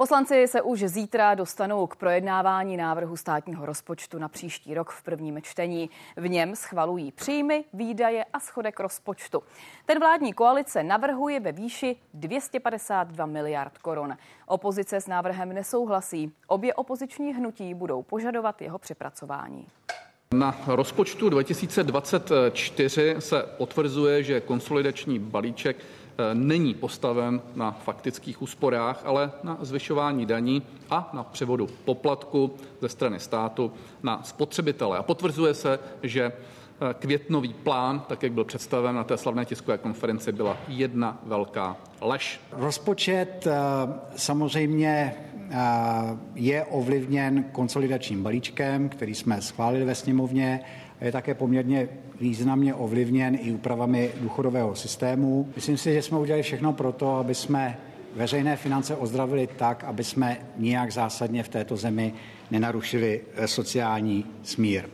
Poslanci se už zítra dostanou k projednávání návrhu státního rozpočtu na příští rok v prvním čtení. V něm schvalují příjmy, výdaje a schodek rozpočtu. Ten vládní koalice navrhuje ve výši 252 miliard korun. Opozice s návrhem nesouhlasí. Obě opoziční hnutí budou požadovat jeho přepracování. Na rozpočtu 2024 se potvrzuje, že konsolidační balíček není postaven na faktických úsporách, ale na zvyšování daní a na převodu poplatku ze strany státu na spotřebitele. A potvrzuje se, že eh, květnový plán, tak jak byl představen na té slavné tiskové konferenci, byla jedna velká lež. Rozpočet eh, samozřejmě je ovlivněn konsolidačním balíčkem, který jsme schválili ve sněmovně je také poměrně významně ovlivněn i úpravami důchodového systému. Myslím si, že jsme udělali všechno pro to, aby jsme veřejné finance ozdravili tak, aby jsme nijak zásadně v této zemi nenarušili eh, sociální smír.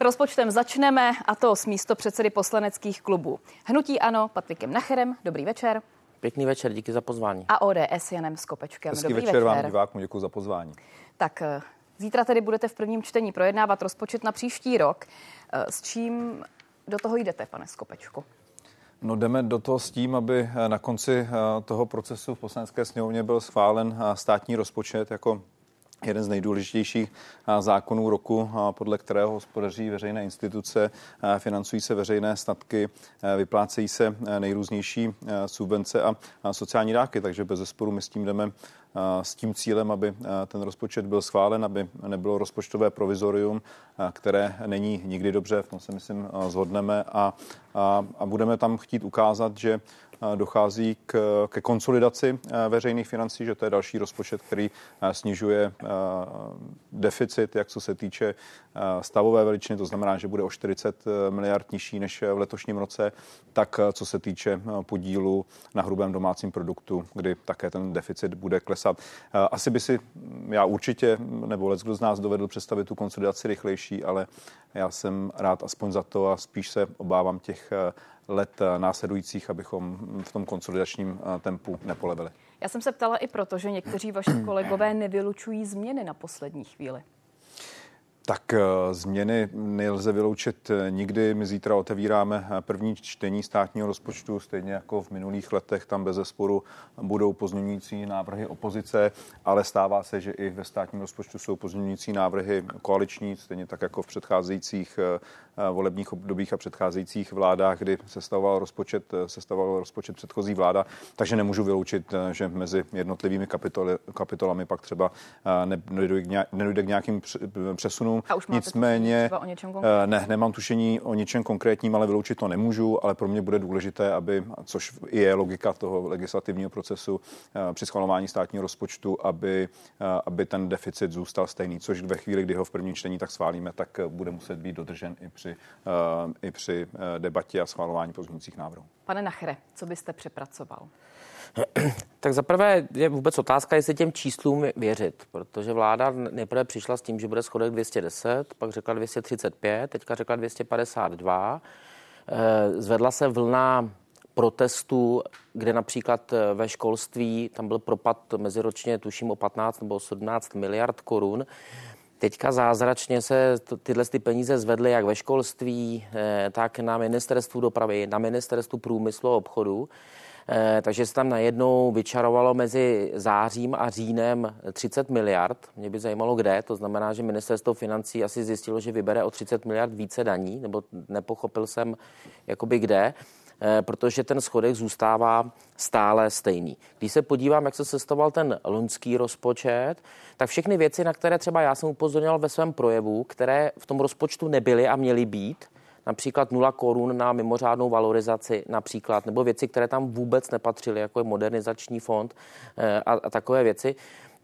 Rozpočtem začneme a to s místo předsedy poslaneckých klubů. Hnutí Ano Patrikem Nacherem, dobrý večer. Pěkný večer, díky za pozvání. A ODS Janem Skopečkem. Hezký dobrý večer, večer vám divákům, děkuji za pozvání. Tak eh, Zítra tedy budete v prvním čtení projednávat rozpočet na příští rok. Eh, s čím do toho jdete, pane Skopečku? No jdeme do toho s tím, aby eh, na konci eh, toho procesu v poslanecké sněmovně byl schválen státní rozpočet jako jeden z nejdůležitějších zákonů roku, podle kterého hospodaří veřejné instituce, financují se veřejné statky, vyplácejí se nejrůznější subvence a sociální dávky, takže bez zesporu my s tím jdeme s tím cílem, aby ten rozpočet byl schválen, aby nebylo rozpočtové provizorium, které není nikdy dobře, v tom se myslím zhodneme a, a, a budeme tam chtít ukázat, že dochází k, ke konsolidaci veřejných financí, že to je další rozpočet, který snižuje deficit, jak co se týče stavové veličiny, to znamená, že bude o 40 miliard nižší než v letošním roce, tak co se týče podílu na hrubém domácím produktu, kdy také ten deficit bude klesat. Asi by si, já určitě, nebo kdo z nás dovedl představit tu konsolidaci rychlejší, ale já jsem rád aspoň za to a spíš se obávám těch let následujících, abychom v tom konsolidačním tempu nepolevili. Já jsem se ptala i proto, že někteří vaši kolegové nevylučují změny na poslední chvíli. Tak eh, změny nelze vyloučit eh, nikdy. My zítra otevíráme eh, první čtení státního rozpočtu, stejně jako v minulých letech. Tam bez zesporu budou pozměňující návrhy opozice, ale stává se, že i ve státním rozpočtu jsou pozměňující návrhy koaliční, stejně tak jako v předcházejících volebních obdobích a předcházejících vládách, kdy sestavoval rozpočet, sestavoval rozpočet předchozí vláda. Takže nemůžu vyloučit, že mezi jednotlivými kapitoly, kapitolami pak třeba nedojde k nějakým přesunům. A už Nicméně, o něčem konkrétním? ne, nemám tušení o něčem konkrétním, ale vyloučit to nemůžu, ale pro mě bude důležité, aby, což je logika toho legislativního procesu eh, při schvalování státního rozpočtu, aby, eh, aby ten deficit zůstal stejný, což ve chvíli, kdy ho v prvním čtení tak schválíme, tak eh, bude muset být dodržen i při, i při debatě a schvalování pozměňujících návrhů. Pane Nachre, co byste přepracoval? Tak zaprvé je vůbec otázka, jestli těm číslům věřit, protože vláda nejprve přišla s tím, že bude schodek 210, pak řekla 235, teďka řekla 252. Eh, zvedla se vlna protestů, kde například eh, ve školství tam byl propad meziročně, tuším o 15 nebo 17 miliard korun. Teďka zázračně se tyhle ty peníze zvedly jak ve školství, eh, tak na ministerstvu dopravy, na ministerstvu průmyslu a obchodu. Eh, takže se tam najednou vyčarovalo mezi zářím a říjnem 30 miliard. Mě by zajímalo, kde. To znamená, že ministerstvo financí asi zjistilo, že vybere o 30 miliard více daní, nebo nepochopil jsem, jakoby kde protože ten schodek zůstává stále stejný. Když se podívám, jak se sestavoval ten loňský rozpočet, tak všechny věci, na které třeba já jsem upozornil ve svém projevu, které v tom rozpočtu nebyly a měly být, například 0 korun na mimořádnou valorizaci například, nebo věci, které tam vůbec nepatřily, jako je modernizační fond eh, a, a takové věci,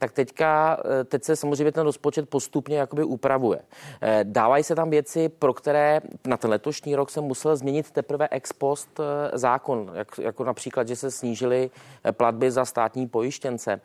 tak teďka, eh, teď se samozřejmě ten rozpočet postupně jakoby upravuje. Eh, dávají se tam věci, pro které na ten letošní rok se musel změnit teprve ex post zákon, jak, jako například, že se snížily platby za státní pojištěnce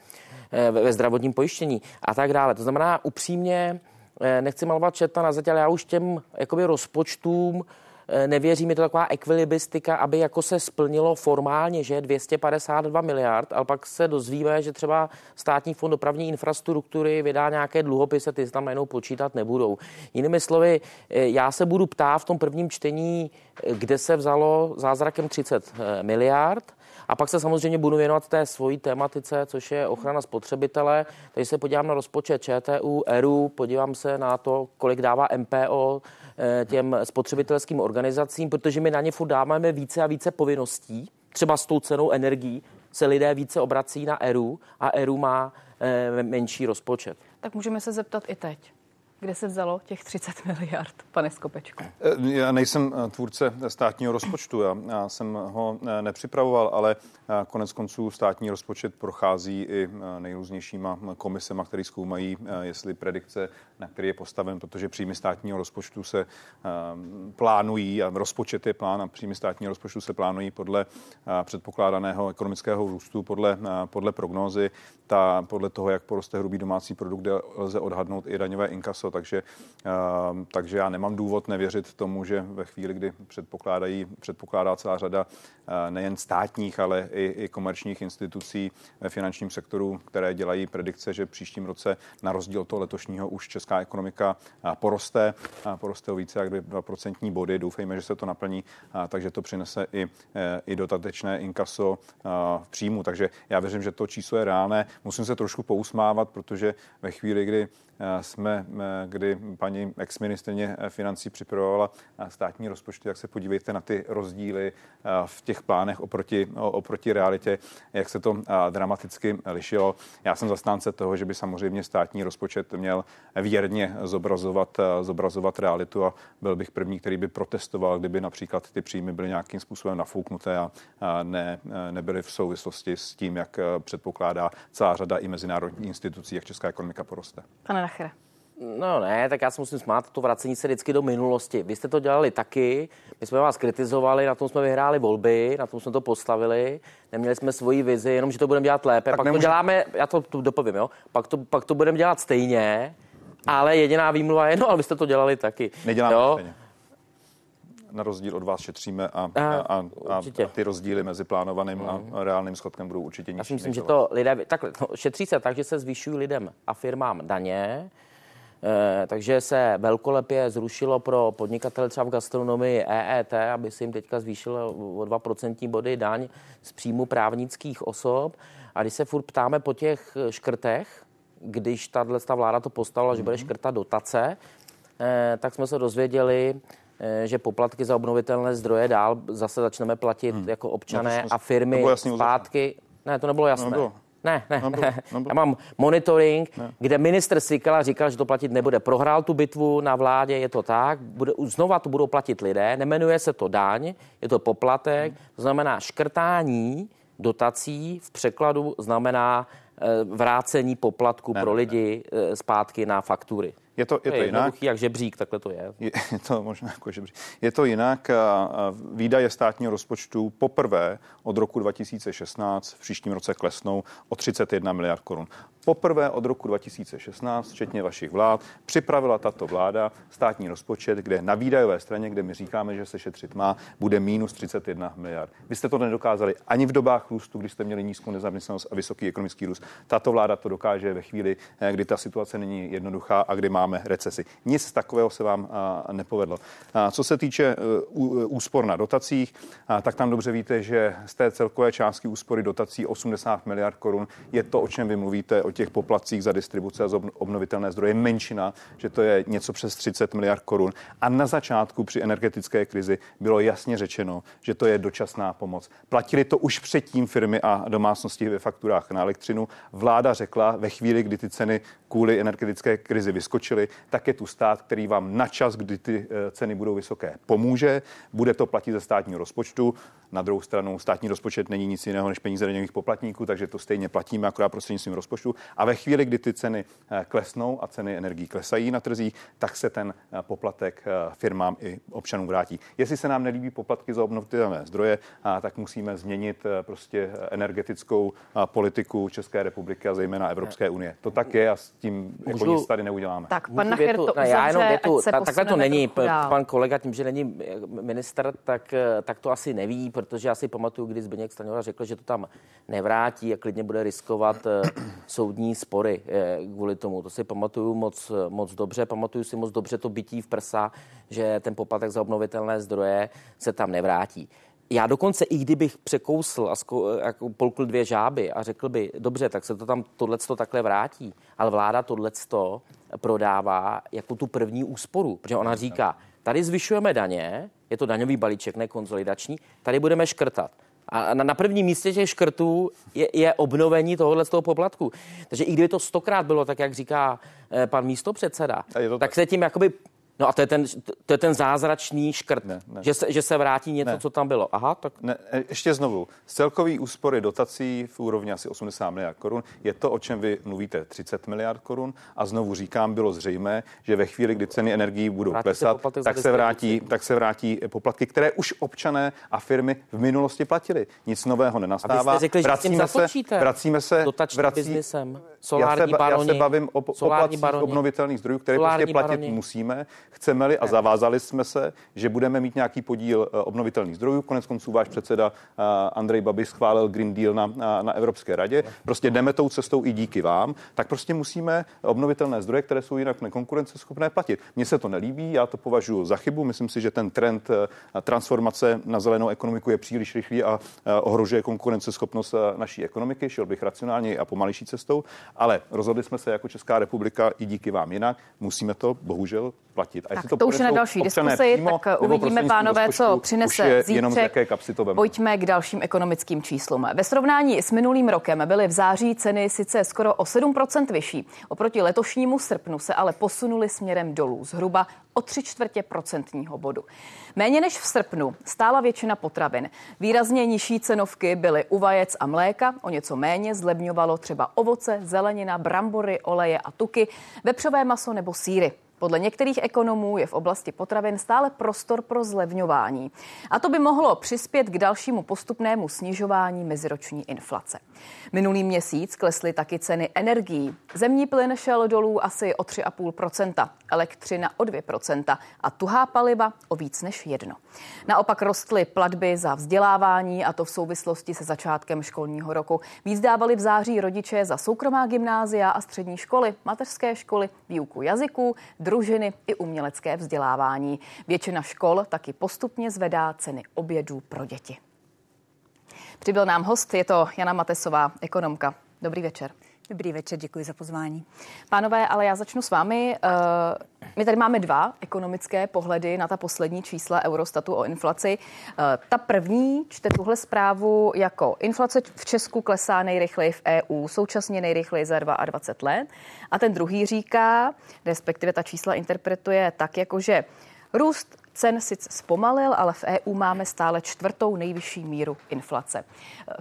ve zdravotním pojištění a tak dále. To znamená upřímně, Eh, nechci malovat četa na zeď, ale já už těm jakoby rozpočtům Eh, nevěří mi to taková ekvilibristika, aby jako se splnilo formálně, že 252 miliard, ale pak se dozvíme, že třeba státní fond dopravní infrastruktury vydá nějaké dluhopisy, ty se tam najednou počítat nebudou. Jinými slovy, eh, já se budu ptát v tom prvním čtení, eh, kde se vzalo zázrakem 30 miliard, a pak se samozřejmě budu věnovat té svojí tematice, což je ochrana spotřebitele. Takže se podívám na rozpočet ČTU, ERU, podívám se na to, kolik dává MPO, Eh, těm spotřebitelským organizacím, protože my na ně furt dáváme více a více povinností. Třeba s tou cenou energií se lidé více obrací na ERU a ERU má eh, menší rozpočet. Tak můžeme se zeptat i teď. Kde se vzalo těch 30 miliard, pane Skopečku? Eh, já nejsem eh, tvůrce státního rozpočtu, já, já jsem ho eh, nepřipravoval, ale konec konců státní rozpočet prochází i nejrůznějšíma komisema, které zkoumají, jestli predikce, na který je postaven, protože příjmy státního rozpočtu se plánují, a rozpočet je plán a příjmy státního rozpočtu se plánují podle předpokládaného ekonomického růstu, podle, podle prognózy, ta, podle toho, jak poroste hrubý domácí produkt, lze odhadnout i daňové inkaso takže, ehm, takže já nemám důvod nevěřit tomu, že ve chvíli, kdy předpokládají, předpokládá celá řada eh, nejen státních, ale i, i komerčních institucí ve finančním sektoru, které dělají predikce, že příštím roce na rozdíl toho letošního už česká ekonomika eh, poroste, poroste o více jak 2% body. Doufejme, že se to naplní, takže to přinese i, eh, i dotatečné inkaso v příjmu. Takže já věřím, že to číslo je reálné. Musím se trošku pousmávat, protože ve chvíli, kdy jsme kdy paní exministrně financí připravovala státní rozpočty, jak se podívejte na ty rozdíly v těch plánech oproti, oproti realitě, jak se to dramaticky lišilo. Já jsem zastánce toho, že by samozřejmě státní rozpočet měl věrně zobrazovat, zobrazovat realitu a byl bych první, který by protestoval, kdyby například ty příjmy byly nějakým způsobem nafouknuté a ne, nebyly v souvislosti s tím, jak předpokládá celá řada i mezinárodních institucí, jak česká ekonomika poroste. Pane Nachere. No ne, tak já se musím smát, to vracení se vždycky do minulosti. Vy jste to dělali taky, my jsme vás kritizovali, na tom jsme vyhráli volby, na tom jsme to postavili, neměli jsme svoji vizi, jenom že to budeme dělat lépe, tak pak nemůže... to děláme, já to tu dopovím, jo, pak to, pak to budeme dělat stejně, ale jediná výmluva je, no ale vy jste to dělali taky. Neděláme jo? stejně na rozdíl od vás šetříme a, a, a, a, a ty rozdíly mezi plánovaným mm. a mhm. reálným schodkem budou určitě nižší. Já si myslím, že to lidé, takhle, no, šetří se tak, že se zvyšují lidem a firmám daně, Eh, takže se velkolepě zrušilo pro podnikatele třeba v gastronomii EET, aby se jim teďka zvýšilo o 2% body daň z příjmu právnických osob. A když se furt ptáme po těch škrtech, když tahle vláda to postavila, že bude mhm. škrtat dotace, eh, tak jsme se dozvěděli, eh, že poplatky za obnovitelné zdroje dál zase začneme platit hmm. jako občané no, a firmy zpátky. Ne, to nebylo jasné. No, ne, ne, ne. Já mám monitoring, ne. kde minister Sikala říkal, že to platit nebude. Prohrál tu bitvu na vládě, je to tak. Bude, znova to budou platit lidé. Nemenuje se to daň, je to poplatek. To znamená škrtání dotací v překladu znamená eh, vrácení poplatku ne, pro lidi ne. Eh, zpátky na faktury. Je to, je to je jinak. jak žebřík, takhle to je. Je, je to možná jako žebřík. Je to jinak. Výdaje státního rozpočtu poprvé od roku 2016 v příštím roce klesnou o 31 miliard korun. Poprvé od roku 2016, včetně vašich vlád, připravila tato vláda státní rozpočet, kde na výdajové straně, kde my říkáme, že se šetřit má, bude minus 31 miliard. Vy jste to nedokázali ani v dobách růstu, kdy jste měli nízkou nezaměstnanost a vysoký ekonomický růst. Tato vláda to dokáže ve chvíli, eh, kdy ta situace není jednoduchá a kdy má máme recesi. Nic takového se vám nepovedlo. Co se týče úspor na dotacích, tak tam dobře víte, že z té celkové částky úspory dotací 80 miliard korun je to, o čem vy mluvíte, o těch poplacích za distribuce a obnovitelné zdroje, menšina, že to je něco přes 30 miliard korun. A na začátku při energetické krizi bylo jasně řečeno, že to je dočasná pomoc. Platili to už předtím firmy a domácnosti ve fakturách na elektřinu. Vláda řekla ve chvíli, kdy ty ceny kvůli energetické krizi vyskočily, tak je tu stát, který vám na čas, kdy ty eh, ceny budou vysoké, pomůže. Bude to platit ze státního rozpočtu. Na druhou stranu státní rozpočet není nic jiného než peníze daňových poplatníků, takže to stejně platíme akorát prostřednictvím rozpočtu. A ve chvíli, kdy ty ceny eh, klesnou a ceny energií klesají na trzích, tak se ten eh, poplatek firmám i občanům vrátí. Jestli se nám nelíbí poplatky za obnovitelné zdroje, tak musíme změnit prostě energetickou politiku České republiky a zejména Evropské unie. To tak je a s tím jako nic tady neuděláme. Tak pan Nacher to uzavře, já jenom větu, ta, takhle to není. Pan kolega tím, že není minister, tak, tak to asi neví, protože já si pamatuju, kdy Zbigněk Stanjura řekl, že to tam nevrátí a klidně bude riskovat eh, soudní spory eh, kvůli tomu. To si pamatuju moc, moc dobře. Pamatuju si moc dobře to bytí v prsa, že ten poplatek za obnovitelné zdroje se tam nevrátí. Já dokonce, i kdybych překousl a zko, jako polkl dvě žáby a řekl by, dobře, tak se to tam tohleto takhle vrátí, ale vláda tohleto prodává jako tu první úsporu, protože ona říká, tady zvyšujeme daně, je to daňový balíček, ne konzolidační, tady budeme škrtat. A na, na prvním místě těch škrtů je, je obnovení tohohle z toho poplatku. Takže i kdyby to stokrát bylo tak, jak říká eh, pan místo předseda, tak, tak se tím jakoby No a to je ten, to je ten zázračný škrt, ne, ne. Že, se, že se vrátí něco, ne. co tam bylo. Aha, tak... Ne, e, ještě znovu. Z celkový úspory dotací v úrovni asi 80 miliard korun je to, o čem vy mluvíte, 30 miliard korun. A znovu říkám, bylo zřejmé, že ve chvíli, kdy ceny energií budou vrátí klesat, se tak se, vrátí, tak se vrátí poplatky, které už občané a firmy v minulosti platili. Nic nového nenastává. A řekli, vracíme, se, vracíme se vrací, biznesem. Solární já se, baroni, já se bavím o poplatcích obnovitelných zdrojů, které prostě platit baroni. musíme chceme-li a zavázali jsme se, že budeme mít nějaký podíl eh, obnovitelných zdrojů. Konec konců váš předseda eh, Andrej Babiš schválil Green Deal na, na, na Evropské radě. Prostě jdeme tou cestou i díky vám. Tak prostě musíme obnovitelné zdroje, které jsou jinak nekonkurenceschopné, platit. Mně se to nelíbí, já to považuji za chybu. Myslím si, že ten trend eh, transformace na zelenou ekonomiku je příliš rychlý a ohrožuje konkurenceschopnost naší ekonomiky. Šel bych racionálně a pomalejší cestou, ale rozhodli jsme se jako Česká republika i díky vám jinak. Musíme to bohužel platit. A tak to, to už je na další diskusi, tak uvidíme, pánové, co přinese zítřek. Pojďme k dalším ekonomickým číslům. Ve srovnání s minulým rokem byly v září ceny sice skoro o 7% vyšší. Oproti letošnímu srpnu se ale posunuly směrem dolů, zhruba o 3 čtvrtě procentního bodu. Méně než v srpnu stála většina potravin. Výrazně nižší cenovky byly u vajec a mléka, o něco méně zlevňovalo třeba ovoce, zelenina, brambory, oleje a tuky, vepřové maso nebo síry. Podle některých ekonomů je v oblasti potravin stále prostor pro zlevňování. A to by mohlo přispět k dalšímu postupnému snižování meziroční inflace. Minulý měsíc klesly taky ceny energií. Zemní plyn šel dolů asi o 3,5%, elektřina o 2% a tuhá paliva o víc než jedno. Naopak rostly platby za vzdělávání a to v souvislosti se začátkem školního roku. Víc dávali v září rodiče za soukromá gymnázia a střední školy, mateřské školy, výuku jazyků, družiny i umělecké vzdělávání. Většina škol taky postupně zvedá ceny obědů pro děti. Přibyl nám host, je to Jana Matesová, ekonomka. Dobrý večer. Dobrý večer, děkuji za pozvání. Pánové, ale já začnu s vámi. Eh, my tady máme dva ekonomické pohledy na ta poslední čísla Eurostatu o inflaci. Eh, ta první čte tuhle zprávu jako inflace v Česku klesá nejrychleji v EU, současně nejrychleji za 22 let. A ten druhý říká, respektive ta čísla interpretuje tak, jako že růst cen sice zpomalil, ale v EU máme stále čtvrtou nejvyšší míru inflace.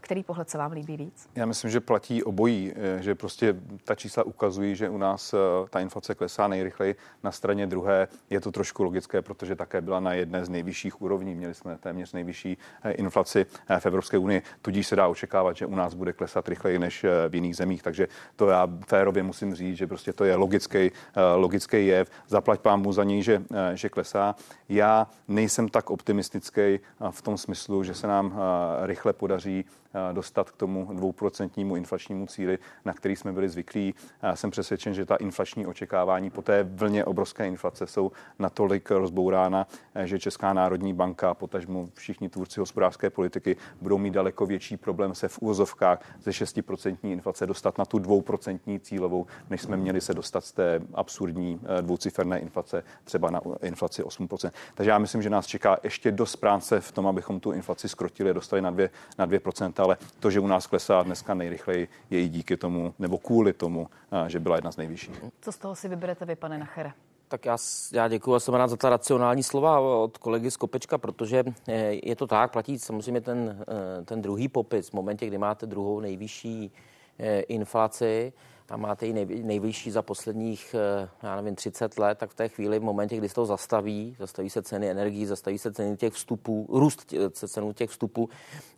Který pohled se vám líbí víc? Já myslím, že platí obojí, eh, že prostě ta čísla ukazují, že u nás eh, ta inflace klesá nejrychleji. Na straně druhé je to trošku logické, protože také byla na jedné z nejvyšších úrovní. Měli jsme téměř nejvyšší eh, inflaci v Evropské unii, tudíž se dá očekávat, že u nás bude klesat rychleji než v jiných zemích. Takže to já férově musím říct, že prostě to je logický, logický jev. Zaplať pámu za něj, že, že klesá. Já já nejsem tak optimistický v tom smyslu, že se nám rychle podaří dostat k tomu dvouprocentnímu inflačnímu cíli, na který jsme byli zvyklí. Jsem přesvědčen, že ta inflační očekávání po té vlně obrovské inflace jsou natolik rozbourána, že Česká národní banka, potažmo všichni tvůrci hospodářské politiky budou mít daleko větší problém se v úvozovkách ze 6% inflace dostat na tu dvouprocentní cílovou, než jsme měli se dostat z té absurdní eh, dvouciferné inflace třeba na inflaci 8%. Takže já myslím, že nás čeká ještě dost práce v tom, abychom tu inflaci skrotili a dostali na 2%, na 2% ale to, že u nás klesá dneska nejrychleji, je i díky tomu, nebo kvůli tomu, že byla jedna z nejvyšších. Co z toho si vyberete vy, pane Nachere? Tak já, já děkuji a jsem rád za ta racionální slova od kolegy Skopečka, protože eh, je to tak, platí samozřejmě ten, eh, ten druhý popis v momentě, kdy máte druhou nejvyšší eh, inflaci, a máte ji nejvyšší za posledních, eh, já nevím, 30 let, tak v té chvíli, v momentě, kdy se to zastaví, zastaví se ceny energií, zastaví se ceny těch vstupů, růst cenu těch vstupů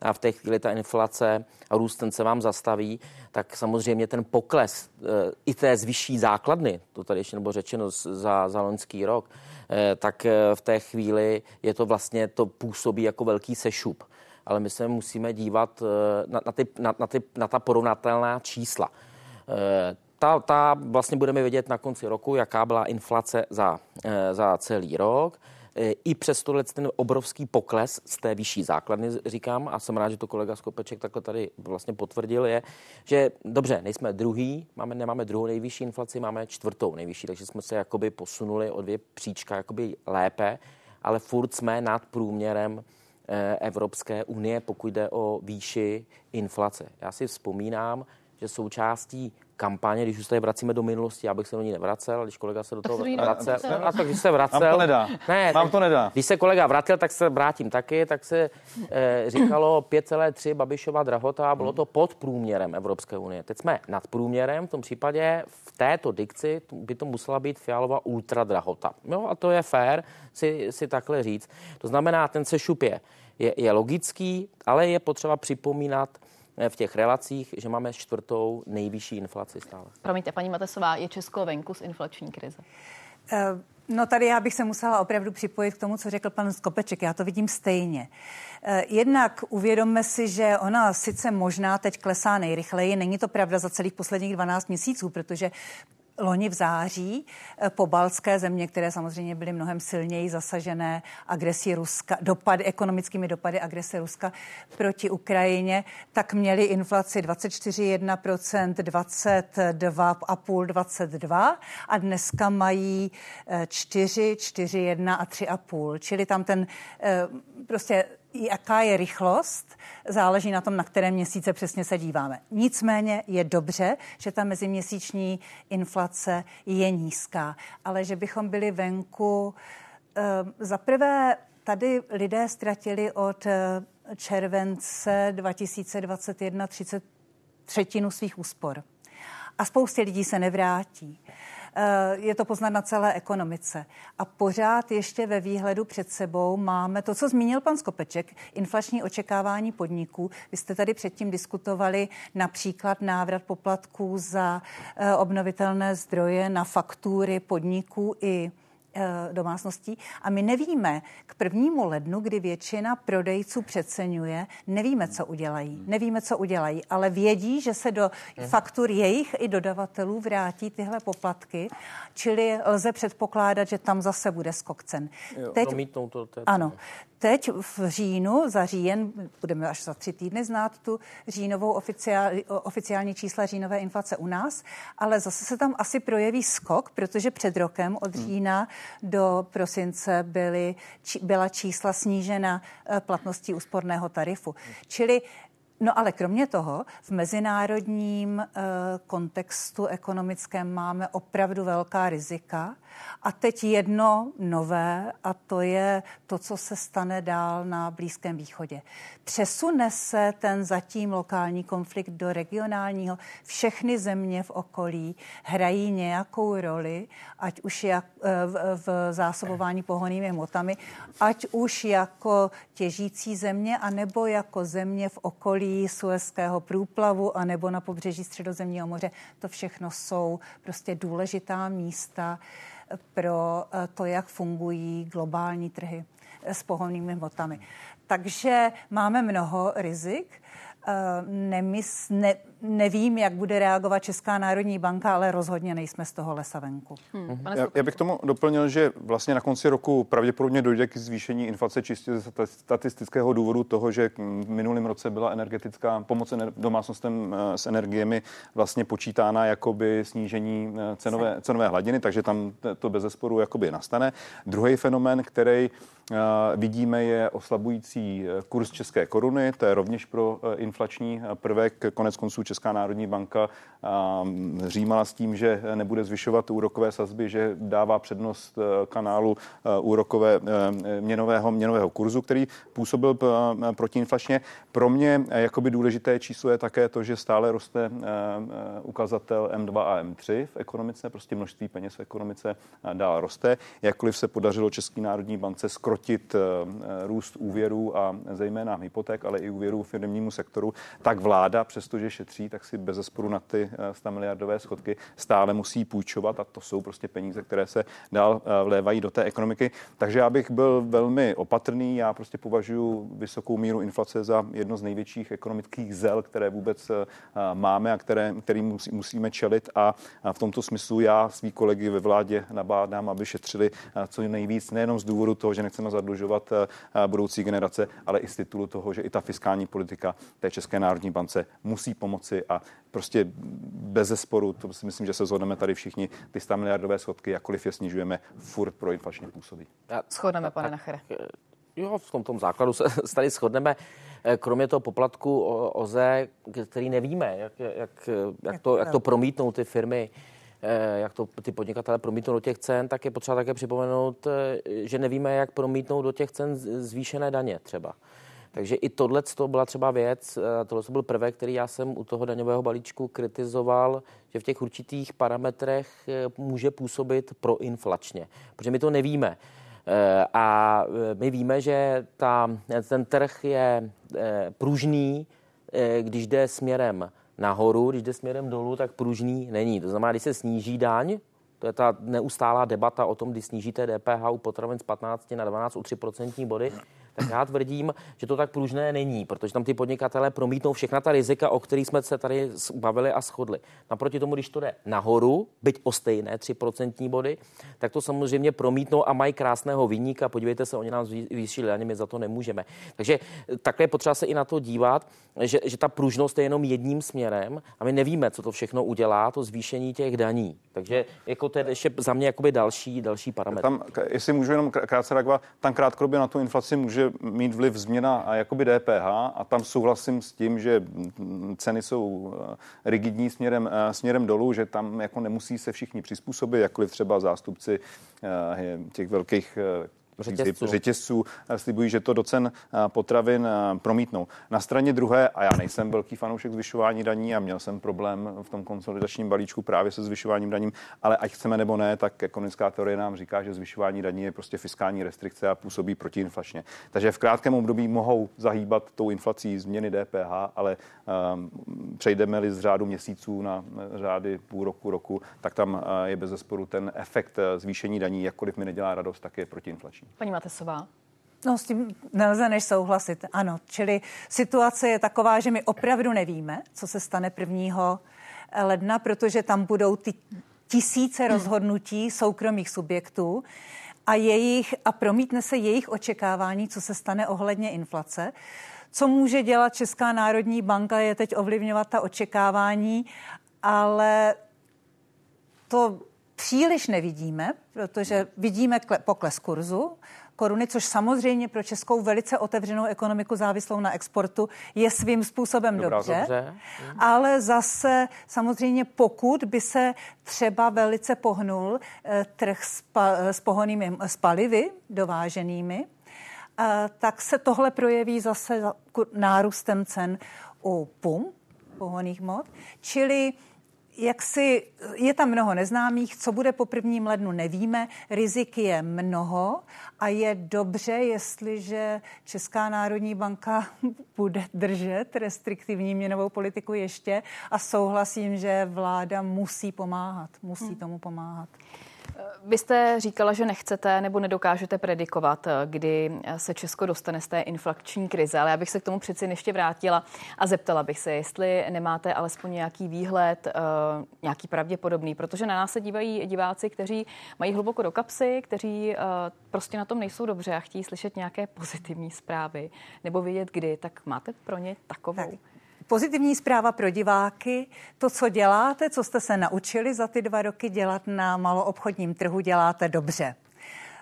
a v té chvíli ta inflace a růst ten se vám zastaví, tak samozřejmě ten pokles eh, i té zvyšší základny, to tady ještě nebo řečeno za, za loňský rok, eh, tak v té chvíli je to vlastně, to působí jako velký sešup ale my se musíme dívat na, na, ty, na, na, ty, na ta porovnatelná čísla. Eh, ta, ta vlastně budeme vědět na konci roku, jaká byla inflace za, eh, za celý rok. Eh, I přes tohle ten obrovský pokles z té vyšší základny, říkám, a jsem rád, že to kolega Skopeček takhle tady vlastně potvrdil, je, že dobře, nejsme druhý, máme, nemáme druhou nejvyšší inflaci, máme čtvrtou nejvyšší, takže jsme se jakoby posunuli o dvě příčka jakoby lépe, ale furt jsme nad průměrem Evropské unie, pokud jde o výši inflace. Já si vzpomínám, že součástí kampaně, když už tady vracíme do minulosti, já bych se do ní nevracel, když kolega se do toho vracel, a tak když se vracel, Nám to nedá. Ne, Nám to nedá. Když se kolega vracel, tak se vrátím taky, tak se eh, říkalo 5,3 Babišová drahota, bylo to pod průměrem Evropské unie. Teď jsme nad průměrem, v tom případě v této dikci by to musela být Fialová ultra drahota. Jo, a to je fér si, si takhle říct. To znamená, ten sešup je, je, je logický, ale je potřeba připomínat, v těch relacích, že máme čtvrtou nejvyšší inflaci stále. Promiňte, paní Matesová, je Česko venku z inflační krize? Uh... No tady já bych se musela opravdu připojit k tomu, co řekl pan Skopeček. Já to vidím stejně. Eh, jednak uvědomme si, že ona sice možná teď klesá nejrychleji, není to pravda za celých posledních 12 měsíců, protože loni v září eh, po balské země, které samozřejmě byly mnohem silněji zasažené agresí Ruska, dopady, ekonomickými dopady agrese Ruska proti Ukrajině, tak měli inflaci 24,1%, 22,5%, 22 a dneska mají 4, 4,1 a 3,5. Čili tam ten eh, prostě jaká je rychlost, záleží na tom, na kterém měsíce přesně se díváme. Nicméně je dobře, že ta meziměsíční inflace je nízká, ale že bychom byli venku. Eh, za prvé, tady lidé ztratili od eh, července 2021 30 třetinu svých úspor. A spoustě lidí se nevrátí. Eh, je to poznat na celé ekonomice. A pořád ještě ve výhledu před sebou máme to, co zmínil pan Skopeček, inflační očekávání podniků. Vy jste tady předtím diskutovali například návrat poplatků za eh, obnovitelné zdroje na faktury podniků i domácností a my nevíme k prvnímu lednu, kdy většina prodejců přeceňuje, nevíme, co udělají. Nevíme, co udělají, ale vědí, že se do faktur jejich i dodavatelů vrátí tyhle poplatky, čili lze předpokládat, že tam zase bude skok cen. Jo, Teď, to, to, to, ano. Teď v říjnu, za říjen, budeme až za tři týdny znát tu říjnovou oficiál, oficiální čísla říjnové inflace u nás, ale zase se tam asi projeví skok, protože před rokem od hmm. října do prosince byly, byla čísla snížena eh, platností úsporného tarifu. Čili No ale kromě toho v mezinárodním e, kontextu ekonomickém máme opravdu velká rizika. A teď jedno nové, a to je to, co se stane dál na Blízkém východě. Přesune se ten zatím lokální konflikt do regionálního. Všechny země v okolí hrají nějakou roli, ať už jak e, v, v zásobování pohonými hmotami, ať už jako těžící země, anebo jako země v okolí Suezského průplavu, anebo na pobřeží Středozemního moře. To všechno jsou prostě důležitá místa pro eh, to, jak fungují globální trhy s pohonnými hmotami. Takže máme mnoho rizik. Eh, nemys, ne, nevím, jak bude reagovat Česká národní banka, ale rozhodně nejsme z toho lesa venku. Hmm. Já, já bych tomu doplnil, že vlastně na konci roku pravděpodobně dojde k zvýšení inflace čistě ze statistického důvodu toho, že v minulém roce byla energetická pomoc domácnostem eh, s energiemi vlastně počítána jakoby snížení eh, cenové, cenové hladiny, takže tam to bez zesporu jakoby nastane. Druhý fenomen, který Vidíme je oslabující kurz české koruny, to je rovněž pro inflační prvek. Konec konců Česká národní banka římala s tím, že nebude zvyšovat úrokové sazby, že dává přednost kanálu úrokové měnového, měnového kurzu, který působil protiinflačně. Pro mě jakoby důležité číslo je také to, že stále roste ukazatel M2 a M3 v ekonomice, prostě množství peněz v ekonomice dál roste. Jakkoliv se podařilo České národní bance skrotit růst úvěrů a zejména hypoték, ale i úvěrů firmnímu sektoru, tak vláda, přestože šetří, tak si bez zesporu na ty 100 miliardové schodky stále musí půjčovat a to jsou prostě peníze, které se dál vlévají do té ekonomiky. Takže já bych byl velmi opatrný. Já prostě považuji vysokou míru inflace za jedno z největších ekonomických zel, které vůbec máme a které, kterým musíme čelit. A v tomto smyslu já svý kolegy ve vládě nabádám, aby šetřili co nejvíc, nejenom z důvodu toho, že nechceme zadlužovat budoucí generace, ale i z titulu toho, že i ta fiskální politika té České národní bance musí pomoci a prostě bez zesporu, to si myslím, že se zhodneme tady všichni, ty 100 miliardové schodky, jakkoliv je snižujeme, furt pro inflační působí. Shodneme, pane Nachere. Jo, v tom, tom základu se tady shodneme. Eh, kromě toho poplatku OZE, který nevíme, jak, jak, jak, to, jak to promítnou ty firmy, eh, jak to ty podnikatele promítnou do těch cen, tak je potřeba také připomenout, eh, že nevíme, jak promítnou do těch cen zvýšené daně třeba. Takže i tohle to byla třeba věc, tohle to byl prvek, který já jsem u toho daňového balíčku kritizoval, že v těch určitých parametrech může působit proinflačně, protože my to nevíme. Eh, a eh, my víme, že ta, ten trh je eh, pružný, když jde směrem nahoru, když jde směrem dolů, tak pružný není. To znamená, když se sníží daň, to je ta neustálá debata o tom, kdy snížíte DPH u potravin z 15 na 12 o 3 procentní body, tak já tvrdím, že to tak pružné není, protože tam ty podnikatelé promítnou všechna ta rizika, o kterých jsme se tady bavili a shodli. Naproti tomu, když to jde nahoru, byť o stejné 3% body, tak to samozřejmě promítnou a mají krásného výníka. Podívejte se, oni nám zvýšili daně, my za to nemůžeme. Takže takhle je potřeba se i na to dívat, že, že ta pružnost je jenom jedním směrem a my nevíme, co to všechno udělá, to zvýšení těch daní. Takže jako to je ještě za mě jakoby další, další parametr. Tam, jestli můžu jenom krátce reagovat, tam krátkodobě na tu inflaci může mít vliv změna a jakoby DPH a tam souhlasím s tím, že ceny jsou eh, rigidní směrem, eh, směrem dolů, že tam jako nemusí se všichni přizpůsobit, jakkoliv třeba zástupci eh, těch velkých řetězců. řetězců slibují, že to do cen potravin promítnou. Na straně druhé, a já nejsem velký fanoušek zvyšování daní a měl jsem problém v tom konsolidačním balíčku právě se zvyšováním daním, ale ať chceme nebo ne, tak ekonomická teorie nám říká, že zvyšování daní je prostě fiskální restrikce a působí protiinflačně. Takže v krátkém období mohou zahýbat tou inflací změny DPH, ale um, přejdeme-li z řádu měsíců na řády půl roku, roku, tak tam je bez zesporu ten efekt zvýšení daní, jakkoliv mi nedělá radost, tak je protiinflační. Paní Matesová. No s tím nelze než souhlasit, ano. Čili situace je taková, že my opravdu nevíme, co se stane 1. ledna, protože tam budou ty tisíce rozhodnutí soukromých subjektů a jejich a promítne se jejich očekávání, co se stane ohledně inflace. Co může dělat Česká národní banka, je teď ovlivňovat ta očekávání, ale to příliš nevidíme, protože vidíme pokles kurzu koruny, což samozřejmě pro českou velice otevřenou ekonomiku závislou na exportu je svým způsobem Dobrá, dobře. dobře. Ale zase samozřejmě pokud by se třeba velice pohnul eh, trh s, pa, s pohonými s palivy dováženými, eh, tak se tohle projeví zase nárůstem cen u pum pohoných mod. Čili jak si, je tam mnoho neznámých, co bude po prvním lednu nevíme, rizik je mnoho a je dobře, jestliže Česká národní banka bude držet restriktivní měnovou politiku ještě a souhlasím, že vláda musí pomáhat, musí hmm. tomu pomáhat. Vy jste říkala, že nechcete nebo nedokážete predikovat, kdy se Česko dostane z té inflační krize, ale já bych se k tomu přeci ještě vrátila a zeptala bych se, jestli nemáte alespoň nějaký výhled, eh, nějaký pravděpodobný, protože na nás se dívají diváci, kteří mají hluboko do kapsy, kteří eh, prostě na tom nejsou dobře a chtějí slyšet nějaké pozitivní zprávy nebo vědět kdy, tak máte pro ně takovou? Tak. Pozitivní zpráva pro diváky. To, co děláte, co jste se naučili za ty dva roky dělat na maloobchodním trhu, děláte dobře.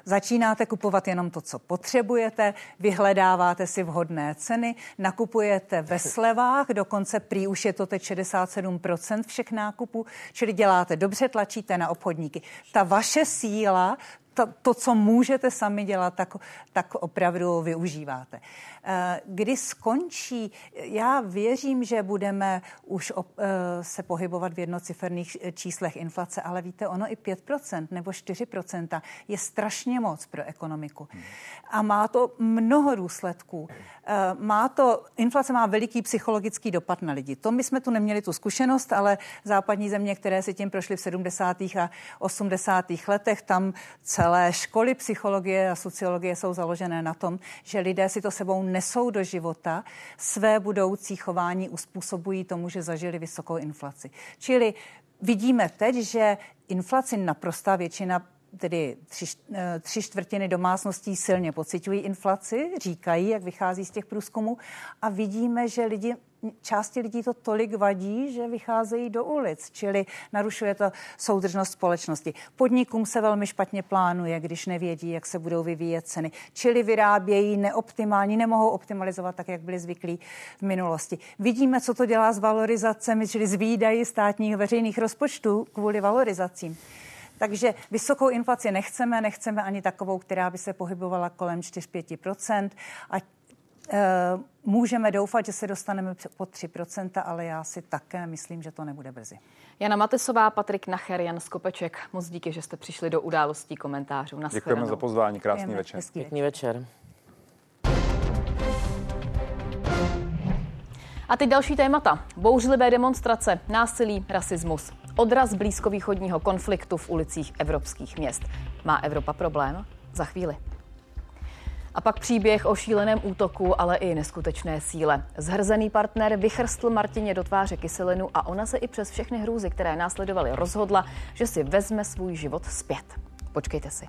Začínáte kupovat jenom to, co potřebujete, vyhledáváte si vhodné ceny, nakupujete ve slevách, dokonce prý už je to teď 67% všech nákupů, čili děláte dobře, tlačíte na obchodníky. Ta vaše síla to, to, co můžete sami dělat, tak, tak opravdu využíváte. Eh, kdy skončí, já věřím, že budeme už eh, se pohybovat v jednociferných číslech inflace, ale víte, ono i 5% nebo 4% je strašně moc pro ekonomiku. A má to mnoho důsledků. Eh, má to, inflace má veliký psychologický dopad na lidi. To my jsme tu neměli tu zkušenost, ale západní země, které si tím prošly v 70. a 80. letech, tam celé školy psychologie a sociologie jsou založené na tom, že lidé si to sebou nesou do života, své budoucí chování uspůsobují tomu, že zažili vysokou inflaci. Čili vidíme teď, že inflaci naprostá většina tedy tři, eh, tři čtvrtiny domácností silně pocitují inflaci, říkají, jak vychází z těch průzkumů a vidíme, že lidi části lidí to tolik vadí, že vycházejí do ulic, čili narušuje to soudržnost společnosti. Podnikům se velmi špatně plánuje, když nevědí, jak se budou vyvíjet ceny, čili vyrábějí neoptimální, nemohou optimalizovat tak, jak byli zvyklí v minulosti. Vidíme, co to dělá s valorizacemi, čili s výdaji státních veřejných rozpočtů kvůli valorizacím. Takže vysokou inflaci nechceme, nechceme ani takovou, která by se pohybovala kolem 4-5 a e, můžeme doufat, že se dostaneme pod 3% ale já si také myslím, že to nebude brzy. Jana Matesová, Patrik Nacher, Jan Skopeček, moc díky, že jste přišli do událostí komentářů. Děkujeme za pozvání, krásný Děkujeme. večer. Pěkný večer. A teď další témata. Bouřlivé demonstrace, násilí, rasismus. Odraz blízkovýchodního konfliktu v ulicích evropských měst. Má Evropa problém? Za chvíli. A pak příběh o šíleném útoku, ale i neskutečné síle. Zhrzený partner vychrstl Martině do tváře kyselinu a ona se i přes všechny hrůzy, které následovaly, rozhodla, že si vezme svůj život zpět. Počkejte si.